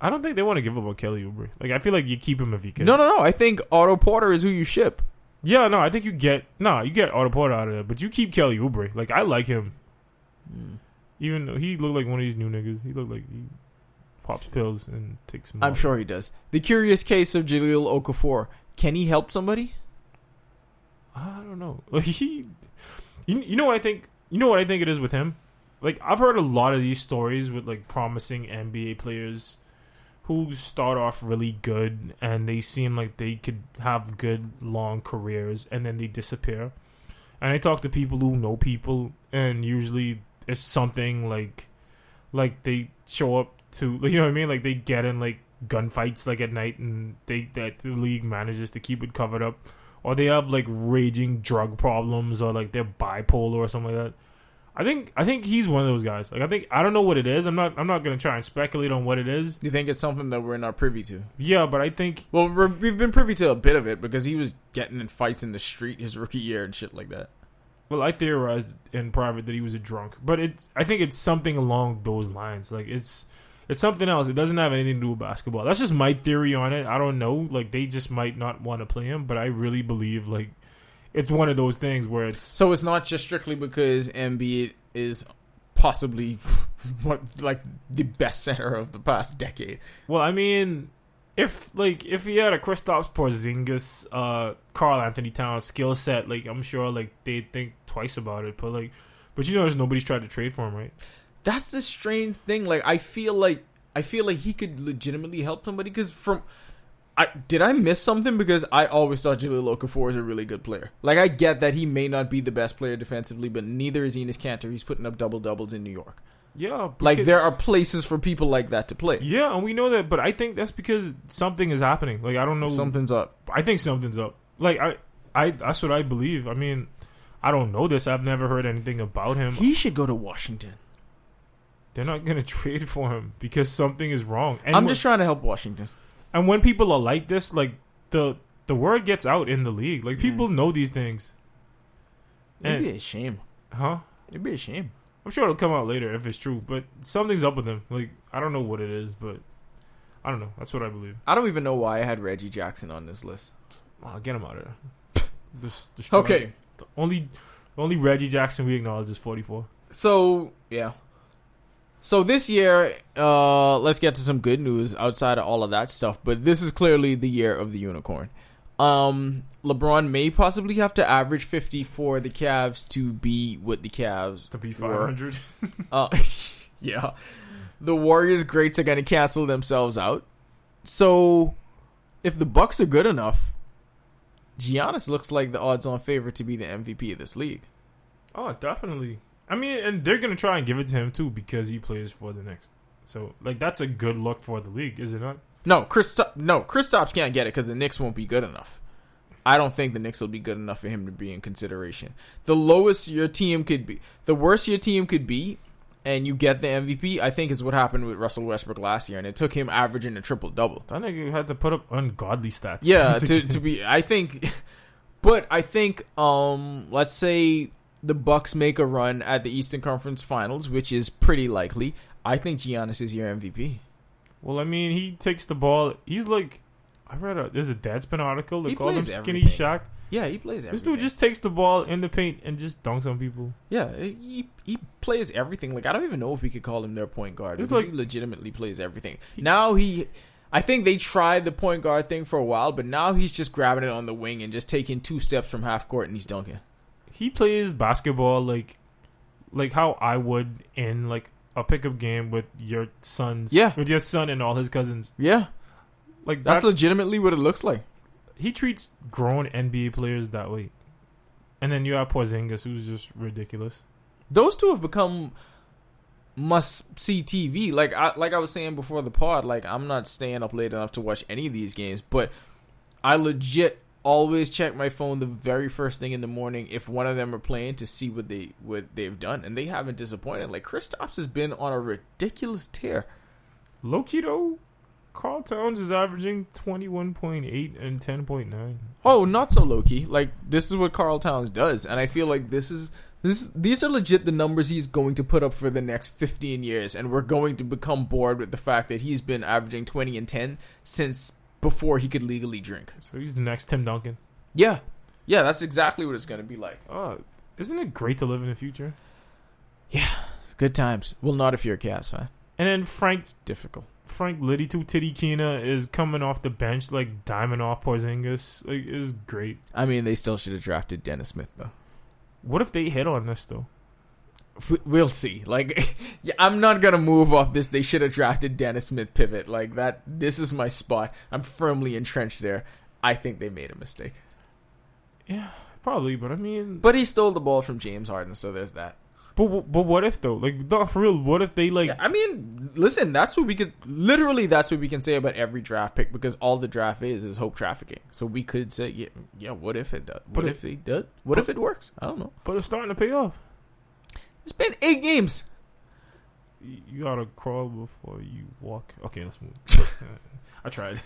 [SPEAKER 6] I don't think they want to give up on Kelly Oubre. Like I feel like you keep him if you can.
[SPEAKER 5] No, no, no. I think Otto Porter is who you ship.
[SPEAKER 6] Yeah, no, I think you get no, you get Otto Porter out of there, but you keep Kelly Oubre. Like I like him,
[SPEAKER 5] Hmm.
[SPEAKER 6] Even though he looked like one of these new niggas. He looked like he pops pills and takes.
[SPEAKER 5] I'm sure he does. The curious case of Jahlil Okafor. Can he help somebody?
[SPEAKER 6] I don't know. Like he, you, you know what I think. You know what I think it is with him. Like I've heard a lot of these stories with like promising NBA players who start off really good and they seem like they could have good long careers and then they disappear. And I talk to people who know people and usually it's something like like they show up to you know what I mean like they get in like gunfights like at night and they that the league manages to keep it covered up or they have like raging drug problems or like they're bipolar or something like that. I think I think he's one of those guys. Like I think I don't know what it is. I'm not I'm not gonna try and speculate on what it is.
[SPEAKER 5] You think it's something that we're not privy to?
[SPEAKER 6] Yeah, but I think
[SPEAKER 5] Well, we're, we've been privy to a bit of it because he was getting in fights in the street his rookie year and shit like that.
[SPEAKER 6] Well I theorized in private that he was a drunk, but it's I think it's something along those lines. Like it's it's something else. It doesn't have anything to do with basketball. That's just my theory on it. I don't know. Like they just might not want to play him, but I really believe like it's one of those things where it's
[SPEAKER 5] So it's not just strictly because Embiid is possibly what like the best center of the past decade.
[SPEAKER 6] Well, I mean, if like if he had a Kristaps Porzingis, uh, Karl-Anthony Towns skill set, like I'm sure like they'd think twice about it. But like, but you notice nobody's tried to trade for him, right?
[SPEAKER 5] That's the strange thing. Like I feel like I feel like he could legitimately help somebody because from. I, did I miss something? Because I always thought Jahlil Okafor is a really good player. Like I get that he may not be the best player defensively, but neither is Enes Kanter. He's putting up double doubles in New York.
[SPEAKER 6] Yeah,
[SPEAKER 5] Like there are places for people like that to play.
[SPEAKER 6] Yeah, and we know that, but I think that's because something is happening. Like I don't know.
[SPEAKER 5] Something's up.
[SPEAKER 6] I think something's up. Like I, I that's what I believe. I mean, I don't know this. I've never heard anything about him.
[SPEAKER 5] He should go to Washington.
[SPEAKER 6] They're not gonna trade for him because something is wrong. And
[SPEAKER 5] I'm
[SPEAKER 6] when-
[SPEAKER 5] just trying to help Washington.
[SPEAKER 6] And when people are like this, like the the word gets out in the league. Like hmm. people know these things.
[SPEAKER 5] It'd
[SPEAKER 6] And-
[SPEAKER 5] be a shame.
[SPEAKER 6] Huh?
[SPEAKER 5] It'd be a shame.
[SPEAKER 6] I'm sure it'll come out later if it's true, but something's up with him. Like I don't know what it is, but I don't know. That's what I believe.
[SPEAKER 5] I don't even know why I had Reggie Jackson on this list.
[SPEAKER 6] I'll get him out of there. Just destroy him.
[SPEAKER 5] Okay,
[SPEAKER 6] The only the only Reggie Jackson we acknowledge is 44.
[SPEAKER 5] so yeah. So this year, uh, let's get to some good news outside of all of that stuff. But this is clearly the year of the unicorn. Um, LeBron may possibly have to average 50 for the Cavs to be with the Cavs
[SPEAKER 6] To be
[SPEAKER 5] were.
[SPEAKER 6] 500.
[SPEAKER 5] Uh, yeah. The Warriors greats are going to cancel themselves out. So, if the Bucks are good enough, Giannis looks like the odds-on favorite to be the MVP of this league.
[SPEAKER 6] oh, definitely. I mean, and they're gonna try and give it to him too because he plays for the Knicks. So, like, that's a good look for the league, is it not?
[SPEAKER 5] No, Chris. No, Kristaps can't get it because the Knicks won't be good enough. I don't think the Knicks will be good enough for him to be in consideration. The lowest your team could be, the worst your team could be, and you get the MVP, I think is what happened with Russell Westbrook last year, and it took him averaging a triple double.
[SPEAKER 6] That nigga had to put up ungodly stats.
[SPEAKER 5] Yeah, to to be, I think, but I think, um, let's say the Bucks make a run at the Eastern Conference Finals, which is pretty likely. I think Giannis is your MVP.
[SPEAKER 6] Well, I mean, he takes the ball. He's like, I read a there's a Deadspin article. They
[SPEAKER 5] He
[SPEAKER 6] call him Skinny
[SPEAKER 5] everything.
[SPEAKER 6] Shaq.
[SPEAKER 5] Yeah, he plays everything.
[SPEAKER 6] This dude just takes the ball in the paint and just dunks on people.
[SPEAKER 5] yeah, he he plays everything. Like I don't even know if we could call him their point guard
[SPEAKER 6] It's like-
[SPEAKER 5] he legitimately plays everything. Now he. I think they tried the point guard thing for a while, but now he's just grabbing it on the wing and just taking two steps from half court and he's dunking.
[SPEAKER 6] He plays basketball like, like how I would in like a pickup game with your sons.
[SPEAKER 5] Yeah.
[SPEAKER 6] with your son and all his cousins.
[SPEAKER 5] Yeah,
[SPEAKER 6] Like
[SPEAKER 5] that's
[SPEAKER 6] that's,
[SPEAKER 5] legitimately what it looks like.
[SPEAKER 6] he treats grown NBA players that way. And then you have Porzingis, who's just ridiculous.
[SPEAKER 5] those two have become must see TV. Like I like I was saying before the pod, like I'm not staying up late enough to watch any of these games, but I legit always check my phone the very first thing in the morning if one of them are playing to see what they what they've done, and they haven't disappointed. Like Kristaps has been on a ridiculous tear.
[SPEAKER 6] Low key though, Karl Towns is averaging twenty one point eight and ten point nine.
[SPEAKER 5] Oh, not so low key. Like this is what Karl Towns does, and I feel like this is this. These are legit the numbers he's going to put up for the next fifteen years, and we're going to become bored with the fact that he's been averaging twenty and ten since before he could legally drink.
[SPEAKER 6] So he's the next Tim Duncan.
[SPEAKER 5] Yeah, yeah, that's exactly what it's going to be like.
[SPEAKER 6] Oh, isn't it great to live in the future? Yeah.
[SPEAKER 5] Good times. Well, not if you're a Cavs fan.
[SPEAKER 6] And then Frank
[SPEAKER 5] Difficult.
[SPEAKER 6] Frank Liddy to Titty Kina is coming off the bench like diamond off Porzingis. Like is great.
[SPEAKER 5] I mean, they still should have drafted Dennis Smith though.
[SPEAKER 6] What if they hit on this though?
[SPEAKER 5] We- We'll see. Like, yeah, I'm not gonna move off this. They should have drafted Dennis Smith pivot like that. This is my spot. I'm firmly entrenched there. I think they made a mistake.
[SPEAKER 6] Yeah, probably. But I mean,
[SPEAKER 5] But he stole the ball from James Harden, so there's that.
[SPEAKER 6] But but what if though? Like, no, for real. What if they like?
[SPEAKER 5] Yeah, I mean, listen, that's what we could literally that's what we can say about every draft pick because all the draft is is hope trafficking. So we could say, yeah, yeah what if it does? What
[SPEAKER 6] But
[SPEAKER 5] if
[SPEAKER 6] if-
[SPEAKER 5] he does? What if it works? I don't know.
[SPEAKER 6] But it's starting to pay off.
[SPEAKER 5] It's been eight games.
[SPEAKER 6] You you gotta crawl before you walk. Okay, let's move. I tried.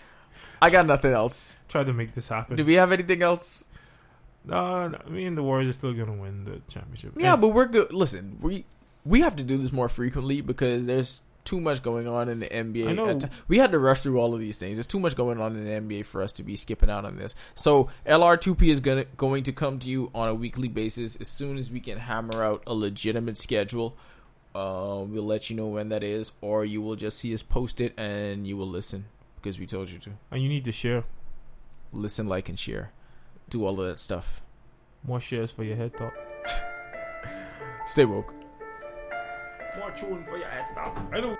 [SPEAKER 5] I got nothing else.
[SPEAKER 6] Tried to make this happen.
[SPEAKER 5] Do we have anything else?
[SPEAKER 6] No, no, me and the Warriors are still gonna win the championship.
[SPEAKER 5] Yeah,
[SPEAKER 6] And-
[SPEAKER 5] but we're good. Listen, we we have to do this more frequently because there's too much going on in the NBA.
[SPEAKER 6] I know.
[SPEAKER 5] We had to rush through all of these things. There's too much going on in the NBA for us to be skipping out on this. So LR2P is gonna going to come to you on a weekly basis as soon as we can hammer out a legitimate schedule. Uh, we'll let you know when that is, or you will just see us post it and you will listen because we told you to
[SPEAKER 6] and you need to share
[SPEAKER 5] listen, like, and share. Do all of that stuff.
[SPEAKER 6] more shares for your head top.
[SPEAKER 5] Stay woke.
[SPEAKER 6] More chewing for your head top. I know.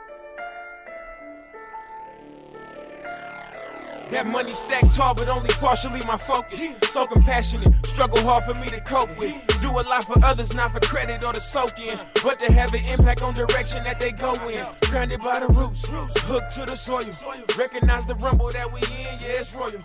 [SPEAKER 1] That money stacked tall, but only partially my focus. So compassionate, struggle hard for me to cope with. Do a lot for others, not for credit or to soak in, but to have an impact on direction that they go in. Grounded by the roots, hooked to the soil. Recognize the rumble that we in, yeah, it's royal.